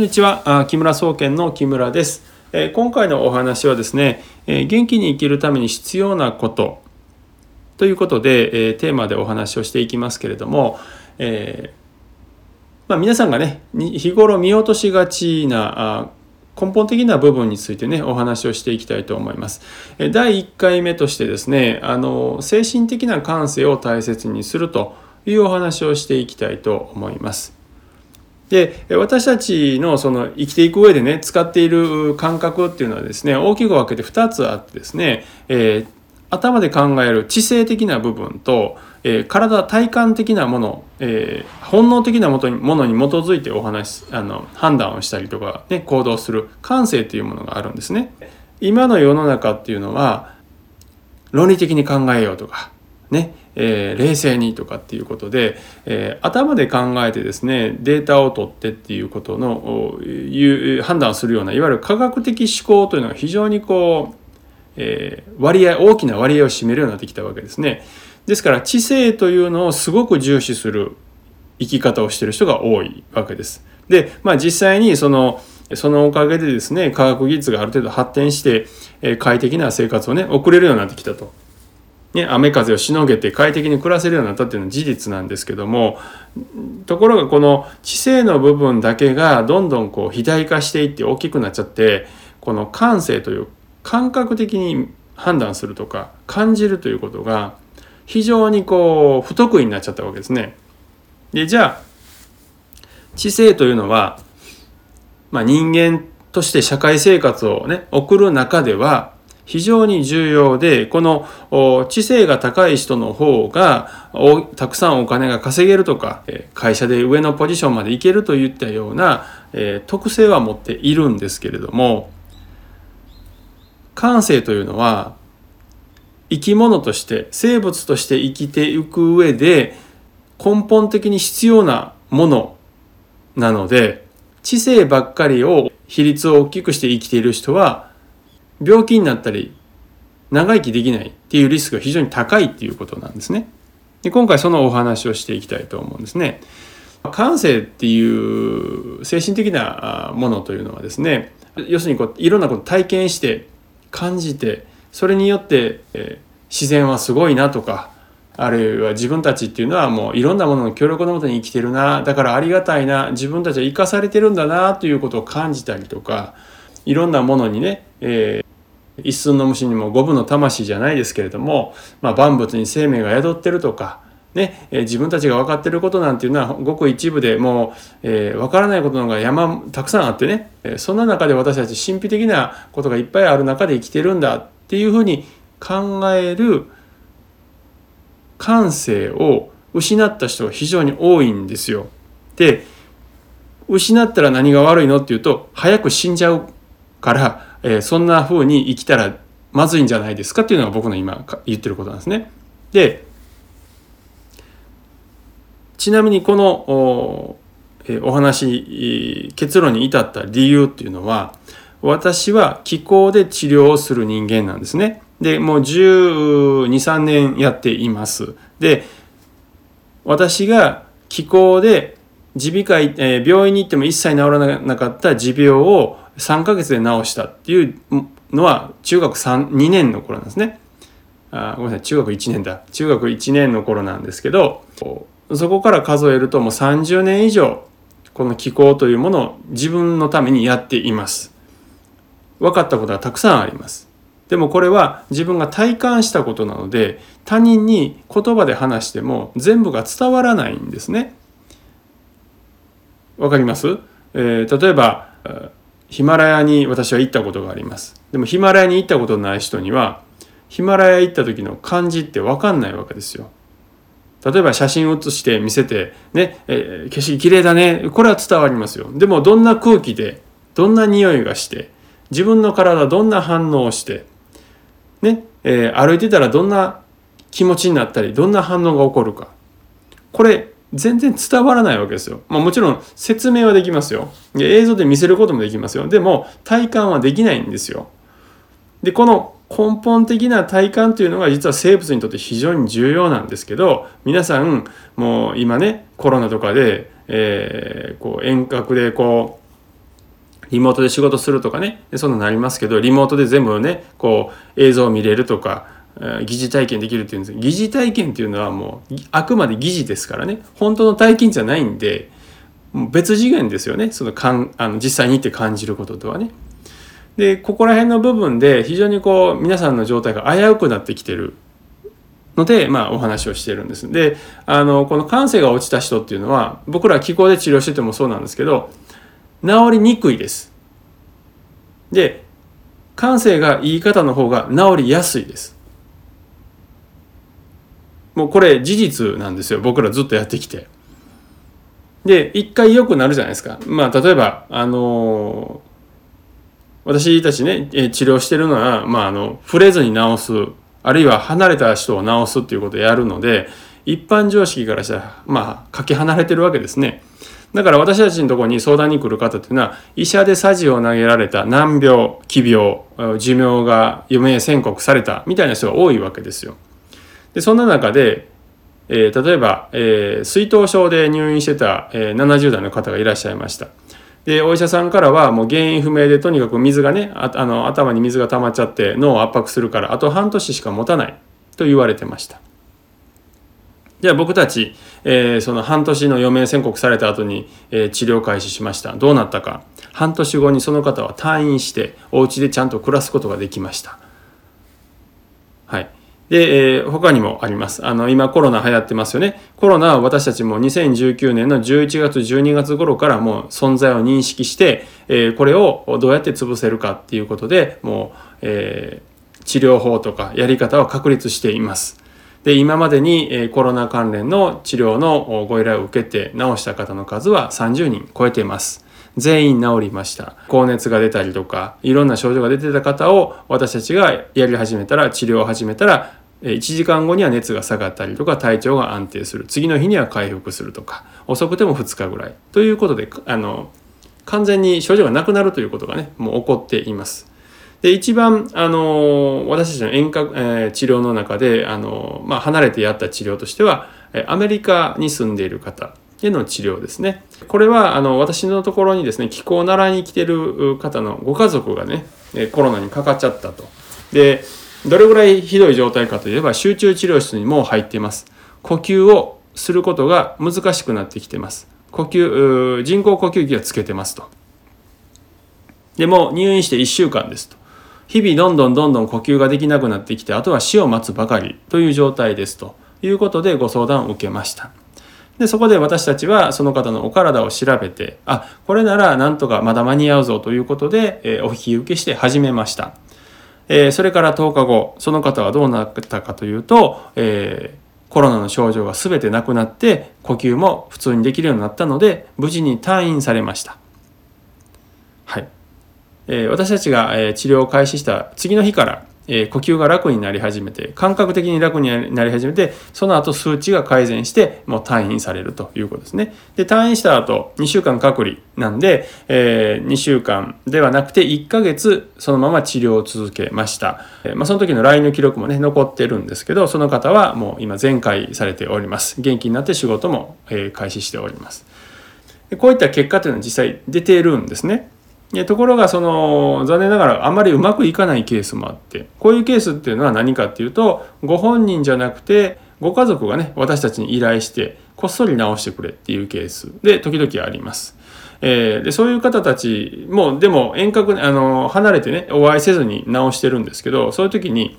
こんにちは木村総研の木村です、今回のお話はですね、元気に生きるために必要なことということで、テーマでお話をしていきますけれども、えまあ、皆さんがね日頃見落としがちな根本的な部分についてねお話をしていきたいと思います。第1回目としてですねあの精神的な感性を大切にするというお話をしていきたいと思います。で私たちのその生きていく上でね使っている感覚っていうのはですね大きく分けて2つあってですね、えー、頭で考える知性的な部分と、えー、体体感的なもの、えー、本能的なものに基づいてお話あの判断をしたりとか、ね、行動する感性というものがあるんですね。今の世の中っていうのは論理的に考えようとかねえー、冷静にとかっていうことで、えー、頭で考えてですねデータを取ってっていうことのいう判断をするようないわゆる科学的思考というのが非常にこう、えー、割合大きな割合を占めるようになってきたわけですね。ですから知性というのをすごく重視する生き方をしてる人が多いわけです。で、まあ、実際にそのそのおかげでですね科学技術がある程度発展して、え快適な生活をね送れるようになってきたと。ね、雨風をしのげて快適に暮らせるようになったっていうのは事実なんですけどもところがこの知性の部分だけがどんどんこう肥大化していって大きくなっちゃってこの感性という感覚的に判断するとか感じるということが非常にこう不得意になっちゃったわけですね。でじゃあ知性というのは、まあ、人間として社会生活をね送る中では非常に重要で、この知性が高い人の方がたくさんお金が稼げるとか、会社で上のポジションまで行けるといったような、特性は持っているんですけれども、感性というのは生き物として生物として生きていく上で根本的に必要なものなので知性ばっかりを比率を大きくして生きている人は病気になったり長生きできないっていうリスクが非常に高いっていうことなんですね。で今回そのお話をしていきたいと思うんですね。感性っていう精神的なものというのはですね要するにこういろんなこと体験して感じてそれによって、え、自然はすごいなとかあるいは自分たちっていうのはもういろんなものの協力のもとに生きてるなだからありがたいな自分たちは生かされてるんだなということを感じたりとかいろんなものにね、え一寸の虫にも五分の魂じゃないですけれども、まあ、万物に生命が宿ってるとか、ねえ、自分たちが分かってることなんていうのはごく一部でもう、えー、分からないことのが山たくさんあってね、え、そんな中で私たち神秘的なことがいっぱいある中で生きてるんだっていうふうに考える感性を失った人が非常に多いんですよ。で失ったら何が悪いのっていうと早く死んじゃうからえー、そんな風に生きたらまずいんじゃないですかっていうのが僕の今言ってることなんですね。でちなみにこのお,、えー、お話結論に至った理由っていうのは私は気候で治療をする人間なんですね。でもう1 2 3年やっています。で私が気候で耳鼻科、えー、病院に行っても一切治らなかった持病を3ヶ月で治したっていうのは中学3 2年の頃なんですね。あごめんなさい中学1年だ中学1年の頃なんですけどそこから数えるともう30年以上この気候というものを自分のためにやっています。分かったことがたくさんあります。でもこれは自分が体感したことなので他人に言葉で話しても全部が伝わらないんですね。わかります、えー、例えばヒマラヤに私は行ったことがあります。でもヒマラヤに行ったことない人にはヒマラヤ行った時の感じって分かんないわけですよ。例えば写真を写して見せてね、えー、景色綺麗だねこれは伝わりますよ。でもどんな空気でどんな匂いがして自分の体どんな反応をしてね、えー、歩いてたらどんな気持ちになったりどんな反応が起こるかこれ全然伝わらないわけですよ。まあ、もちろん説明はできますよで。映像で見せることもできますよ。でも体感はできないんですよ。で、この根本的な体感というのが実は生物にとって非常に重要なんですけど皆さんもう今ねコロナとかで、えー、こう遠隔でこうリモートで仕事するとかねそんなのなりますけどリモートで全部ねこう映像を見れるとか疑似体験できるっていうんです疑似体験っていうのはもうあくまで疑似ですからね本当の体験じゃないんで別次元ですよねそのかんあの実際に行って感じることとはね。でここら辺の部分で非常にこう皆さんの状態が危うくなってきてるので、まあ、お話をしてるんです。であのこの感性が落ちた人っていうのは僕ら気候で治療しててもそうなんですけど治りにくいです。で感性がいい方の方が治りやすいです。もうこれ事実なんですよ僕らずっとやってきて。で一回良くなるじゃないですか。まあ例えばあの私たちね治療してるのは、まあ、あの触れずに治すあるいは離れた人を治すっていうことをやるので一般常識からしたらまあかけ離れてるわけですね。だから私たちのところに相談に来る方っていうのは医者でさじを投げられた難病奇病寿命が余命宣告されたみたいな人が多いわけですよ。でそんな中で、えー、例えば、えー、水頭症で入院してた、えー、70代の方がいらっしゃいました。でお医者さんからはもう原因不明でとにかく水がねあの頭に水が溜まっちゃって脳を圧迫するからあと半年しか持たないと言われてました。じゃあ僕たち、えー、その半年の余命宣告された後に、えー、治療開始しました。どうなったか。半年後にその方は退院してお家でちゃんと暮らすことができました。はい。で、えー、他にもあります。あの、今コロナ流行ってますよね。コロナは私たちも2019年の11月、12月頃からもう存在を認識して、えー、これをどうやって潰せるかっていうことでもう、えー、治療法とかやり方を確立しています。で今までにコロナ関連の治療のご依頼を受けて治した方の数は30人超えています。全員治りました。高熱が出たりとか、いろんな症状が出てた方を私たちがやり始めたら、治療を始めたら、1時間後には熱が下がったりとか、体調が安定する。次の日には回復するとか、遅くても2日ぐらい。ということで、あの、完全に症状がなくなるということがね、もう起こっています。で一番あの私たちの遠隔、えー、治療の中であの、まあ、離れてやった治療としてはアメリカに住んでいる方への治療ですね。これはあの私のところにですね気候を習いに来ている方のご家族がねコロナにかかっちゃったと。でどれぐらいひどい状態かといえば集中治療室にもう入っています。呼吸をすることが難しくなってきてます。呼吸人工呼吸器をつけてますと。でも入院して1週間ですと。日々どんどんどんどん呼吸ができなくなってきてあとは死を待つばかりという状態ですということでご相談を受けましたでそこで私たちはその方のお体を調べてあこれならなんとかまだ間に合うぞということで、え、お引き受けして始めました、えー、それから10日後その方はどうなったかというと、えー、コロナの症状が全てなくなって呼吸も普通にできるようになったので無事に退院されました。はい。え私たちが、え治療を開始した次の日から、え呼吸が楽になり始めて感覚的に楽になり始めてその後数値が改善してもう退院されるということですね。で退院した後2週間隔離なんで、えー、2週間ではなくて1ヶ月そのまま治療を続けました。えー、まあ、その時の LINE の記録もね残ってるんですけどその方はもう今全開されております。元気になって仕事も、え開始しております。でこういった結果というのは実際出ているんですね。でところがその残念ながらあまりうまくいかないケースもあってこういうケースっていうのは何かっていうとご本人じゃなくてご家族がね私たちに依頼してこっそり直してくれっていうケースで時々あります。えー、でそういう方たちもでも遠隔あの離れてねお会いせずに直してるんですけどそういう時に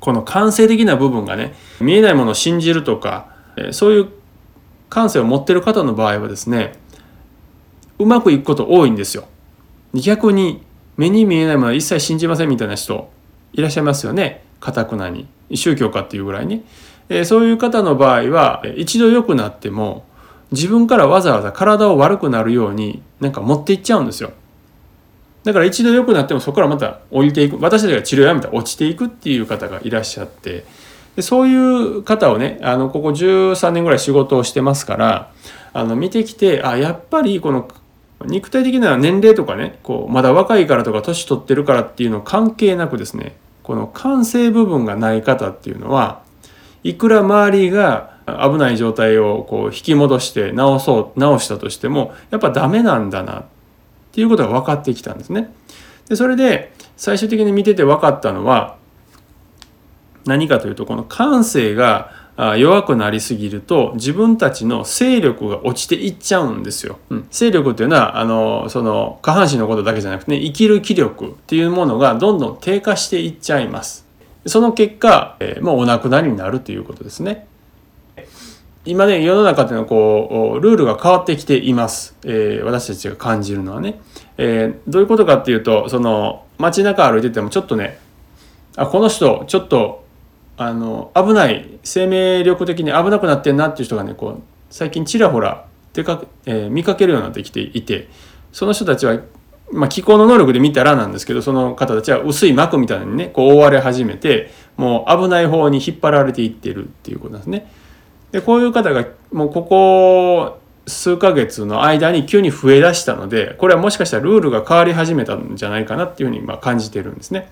この感性的な部分がね見えないものを信じるとか、え、そういう感性を持ってる方の場合はですねうまくいくこと多いんですよ。逆に目に見えないものは一切信じませんみたいな人いらっしゃいますよね。かたくなに。宗教かっていうぐらいに。え、そういう方の場合は一度良くなっても自分からわざわざ体を悪くなるようになんか持っていっちゃうんですよ。だから一度良くなってもそこからまた降りていく私たちが治療やめたら落ちていくっていう方がいらっしゃってでそういう方をねあのここ13年ぐらい仕事をしてますからあの見てきてあやっぱりこの肉体的な年齢とかねこうまだ若いからとか年取ってるからっていうの関係なくですねこの感性部分がない方っていうのはいくら周りが危ない状態をこう引き戻して直そう直したとしてもやっぱダメなんだなっっていうことが分かってきたんですね。でそれで最終的に見てて分かったのは何かというとこの感性が弱くなりすぎると自分たちの勢力が落ちていっちゃうんですよ。うん、勢力っていうのはあのその下半身のことだけじゃなくて、ね、生きる気力っていうものがどんどん低下していっちゃいます。その結果、えー、もうお亡くなりになるということですね。今ね世の中っていうのはこうルールが変わってきています、えー、私たちが感じるのはね、えー、どういうことかっていうとその街中歩いててもちょっとねあこの人ちょっとあの危ない生命力的に危なくなってんなっていう人がねこう最近ちらほら出か、えー、見かけるようになってきていてその人たちは、まあ、気候の能力で見たらなんですけどその方たちは薄い膜みたいなのにねこう覆われ始めてもう危ない方に引っ張られていってるっていうことなんですね。でこういう方がもうここ数ヶ月の間に急に増えだしたのでこれはもしかしたらルールが変わり始めたんじゃないかなっていうふうにま感じてるんですね。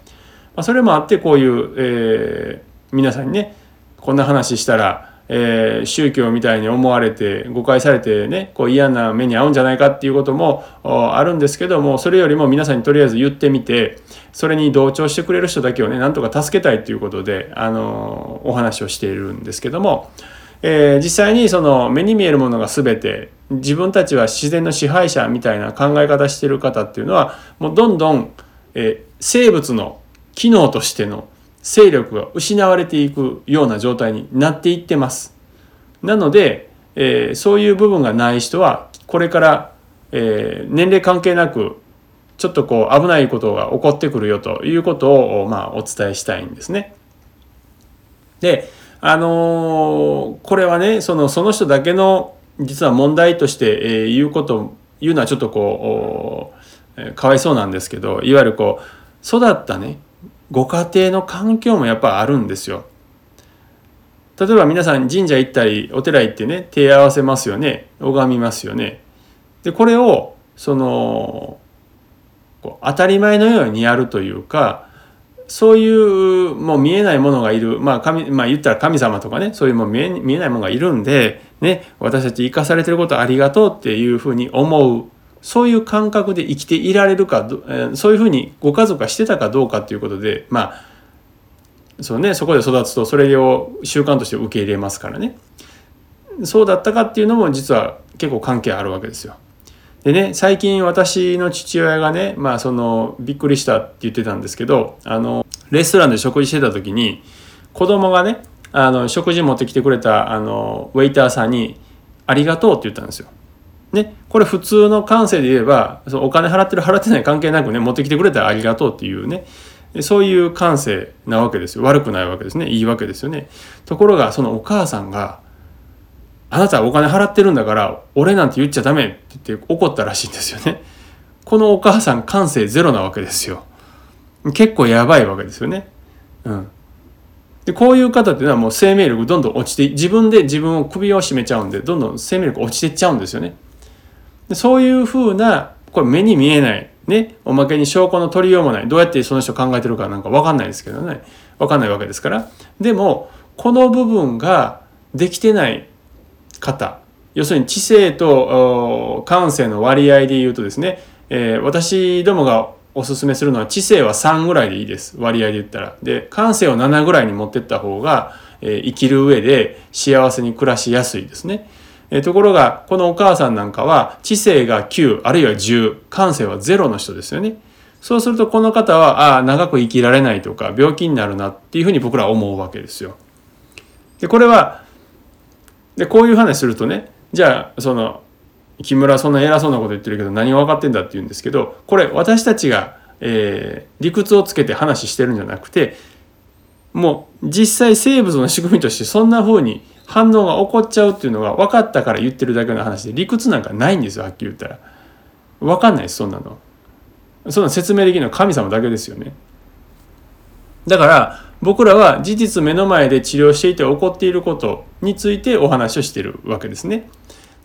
まあ、それもあってこういう、えー皆さんにねこんな話したら、えー、宗教みたいに思われて誤解されてねこう嫌な目に遭うんじゃないかっていうこともあるんですけどもそれよりも皆さんにとりあえず言ってみてそれに同調してくれる人だけをねなんとか助けたいということで、あのお話をしているんですけども。えー、実際にその目に見えるものが全て自分たちは自然の支配者みたいな考え方してる方っていうのはもうどんどん、えー、生物の機能としての勢力が失われていくような状態になっていってます。なので、えー、そういう部分がない人はこれから、えー、年齢関係なくちょっとこう危ないことが起こってくるよということを、まあ、お伝えしたいんですね。であのー、これはねそのその人だけの実は問題として、えー、言うこと言うのはちょっとこう、かわいそうなんですけどいわゆるこう育ったねご家庭の環境もやっぱあるんですよ。例えば皆さん神社行ったりお寺行ってね手合わせますよね拝みますよね。でこれをそのこう当たり前のようにやるというかそういうもう見えないものがいるまあ神まあ言ったら神様とかねそういうもう見え見えないものがいるんでね私たち生かされてることありがとうっていうふうに思うそういう感覚で生きていられるかそういうふうにご家族がしてたかどうかっていうことでまあそうねそこで育つとそれを習慣として受け入れますからねそうだったかっていうのも実は結構関係あるわけですよ。でね最近私の父親がねまあそのびっくりしたって言ってたんですけどあのレストランで食事してた時に子供がねあの食事持ってきてくれたあのウェイターさんに「ありがとう」って言ったんですよ。ね、これ普通の感性で言えばそのお金払ってる払ってない関係なくね持ってきてくれたらありがとうっていうねそういう感性なわけですよ。悪くないわけですね。いいわけですよね。ところがそのお母さんが「あなたはお金払ってるんだから俺なんて言っちゃダメ」って言って怒ったらしいんですよね。このお母さん感性ゼロなわけですよ。結構やばいわけですよね。うん。でこういう方っていうのはもう生命力どんどん落ちて自分で自分を首を絞めちゃうんでどんどん生命力落ちていっちゃうんですよね。でそういうふうなこれ目に見えないねおまけに証拠の取りようもない。どうやってその人考えてるかなんか分かんないですけどね。分かんないわけですから。でもこの部分ができてない方要するに知性と感性の割合で言うとですね、えー、私どもがおすすめするのは知性は3ぐらいでいいです。割合で言ったら。で感性を7ぐらいに持ってった方が、えー、生きる上で幸せに暮らしやすいですね。えところがこのお母さんなんかは知性が9あるいは10感性は0の人ですよね。そうするとこの方はああ長く生きられないとか病気になるなっていうふうに僕らは思うわけですよ。でこれはでこういう話するとねじゃあその木村そんな偉そうなこと言ってるけど何が分かってんだって言うんですけどこれ私たちが、えー、理屈をつけて話してるんじゃなくてもう実際生物の仕組みとしてそんな風に反応が起こっちゃうっていうのが分かったから言ってるだけの話で理屈なんかないんですよはっきり言ったら。分かんないですそんなの。そんな説明できるのは神様だけですよね。だから僕らは事実目の前で治療していて起こっていることについてお話をしているわけですね。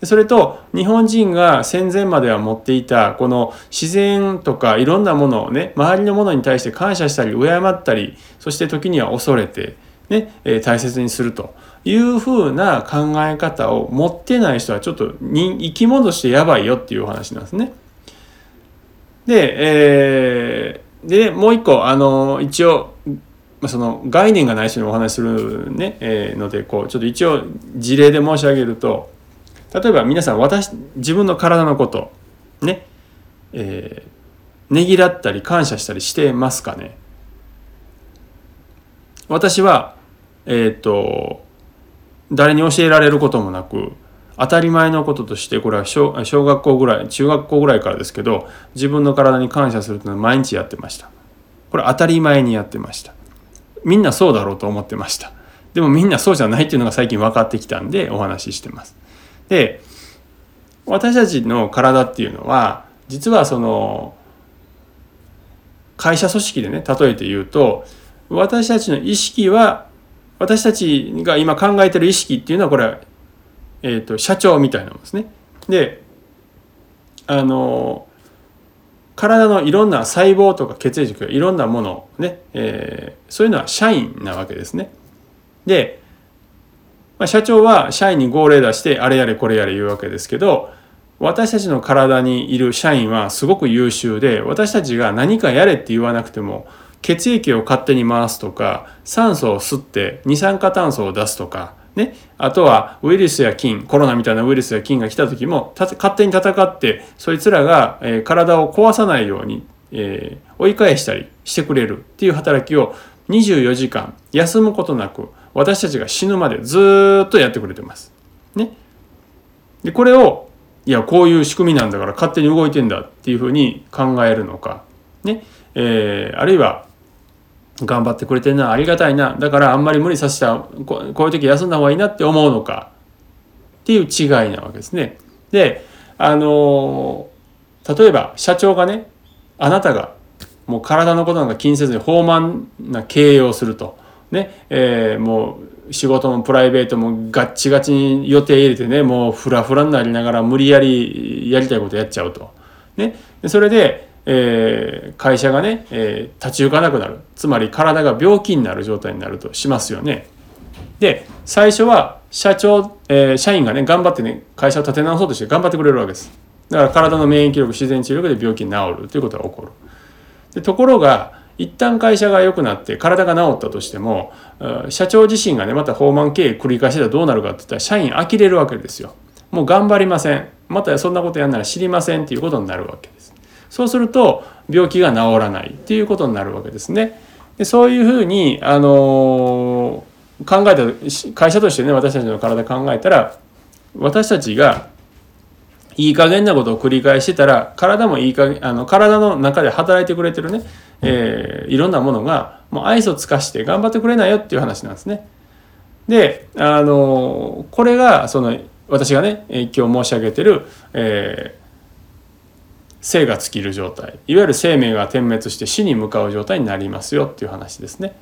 それと日本人が戦前までは持っていたこの自然とかいろんなものをね周りのものに対して感謝したり敬ったりそして時には恐れてね、え大切にすると。いうふうな考え方を持ってない人はちょっと生き物としてやばいよっていうお話なんですね。で,、えー、でもう一個あの一応その概念がない人にお話しするね、えー、のでこうちょっと一応事例で申し上げると例えば皆さん私自分の体のことねえー、ねぎらったり感謝したりしてますかね？私はえっ、ー、と誰に教えられることもなく当たり前のこととしてこれは小学校ぐらい中学校ぐらいからですけど自分の体に感謝するというのは毎日やってました。これ当たり前にやってました。みんなそうだろうと思ってました。でもみんなそうじゃないっていうのが最近分かってきたんでお話ししてます。で私たちの体っていうのは実はその会社組織でね例えて言うと私たちの意識は私たちが今考えてる意識っていうのはこれは、えーと、社長みたいなものですね。であの体のいろんな細胞とか血液とかいろんなものね、えー、そういうのは社員なわけですね。で、まあ、社長は社員に号令出してあれやれこれやれ言うわけですけど私たちの体にいる社員はすごく優秀で私たちが何かやれって言わなくても血液を勝手に回すとか酸素を吸って二酸化炭素を出すとかね、あとはウイルスや菌コロナみたいなウイルスや菌が来た時も勝手に戦ってそいつらが、えー、体を壊さないように、えー、追い返したりしてくれるっていう働きを24時間休むことなく私たちが死ぬまでずっとやってくれてます。ね、でこれをいやこういう仕組みなんだから勝手に動いてんだっていうふうに考えるのか、ね。えー、あるいは頑張ってくれてるなありがたいなだからあんまり無理させたこういう時休んだ方がいいなって思うのかっていう違いなわけですね。であの例えば社長がねあなたがもう体のことなんか気にせずに放慢な経営をするとね、えー、もう仕事もプライベートもガッチガチに予定入れてねもうフラフラになりながら無理やりやりたいことやっちゃうと。ね、それでえー、会社がね、えー、立ち行かなくなるつまり体が病気になる状態になるとしますよね。で最初は社長、えー、社員がね頑張ってね会社を立て直そうとして頑張ってくれるわけです。だから体の免疫力自然治癒力で病気に治るということが起こる。でところが一旦会社が良くなって体が治ったとしても社長自身がねまた放満経営繰り返してたらどうなるかって言ったら社員呆れるわけですよ。もう頑張りませんまたそんなことやんなら知りませんっていうことになるわけです。そうすると病気が治らないっていうことになるわけですね。でそういうふうに、あの考えた会社としてね私たちの体考えたら私たちがいい加減なことを繰り返してたら体もいい加減あの体の中で働いてくれてるね、えー、いろんなものがもう愛想つかして頑張ってくれないよっていう話なんですね。であのこれがその私がね今日申し上げてる、え生が尽きる状態いわゆる生命が点滅して死に向かう状態になりますよっていう話ですね。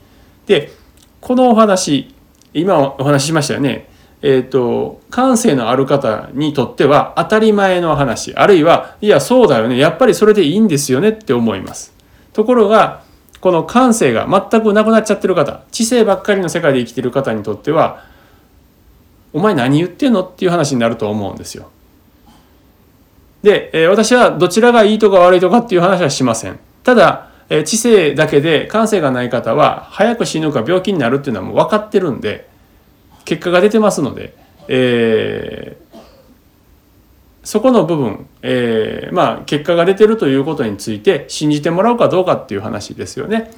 でこのお話今お話ししましたよね。えーと、感性のある方にとっては当たり前の話あるいはいやそうだよねやっぱりそれでいいんですよねって思います。ところがこの感性が全くなくなっちゃってる方知性ばっかりの世界で生きてる方にとってはお前何言ってんのっていう話になると思うんですよ。で、え私はどちらがいいとか悪いとかっていう話はしません。ただ、え知性だけで感性がない方は早く死ぬか病気になるっていうのはもう分かってるんで結果が出てますので、えー、そこの部分、えー、まあ結果が出てるということについて信じてもらうかどうかっていう話ですよね。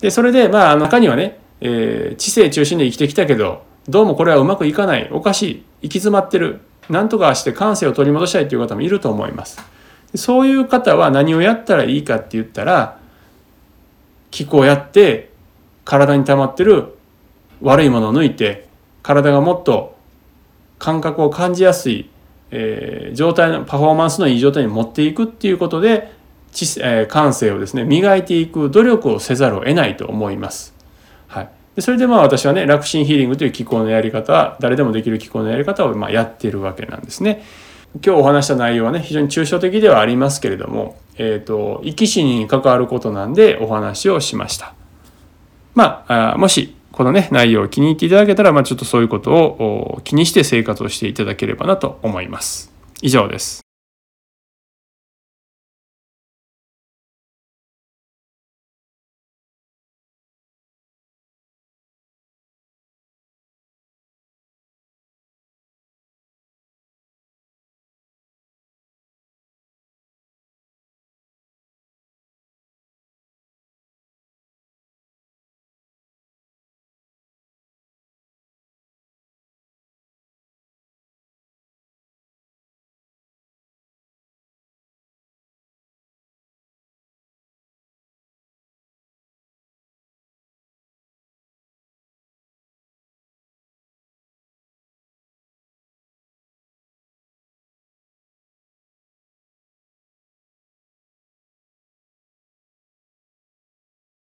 でそれでまあ中にはね、えー、知性中心で生きてきたけどどうもこれはうまくいかないおかしい行き詰まってる何とかして感性を取り戻したいという方もいると思います。そういう方は何をやったらいいかって言ったら気候をやって体に溜まってる悪いものを抜いて体がもっと感覚を感じやすい、えー、状態のパフォーマンスのいい状態に持っていくっていうことで知、えー、感性をですね磨いていく努力をせざるを得ないと思います。はいでそれでまあ私はね楽心ヒーリングという機構のやり方誰でもできる機構のやり方をまあやっているわけなんですね。今日お話した内容はね非常に抽象的ではありますけれども、えーと、生き死に関わることなんでお話をしました。まああもしこのね内容を気に入っていただけたら、まあ、ちょっとそういうことを気にして生活をしていただければなと思います。以上です。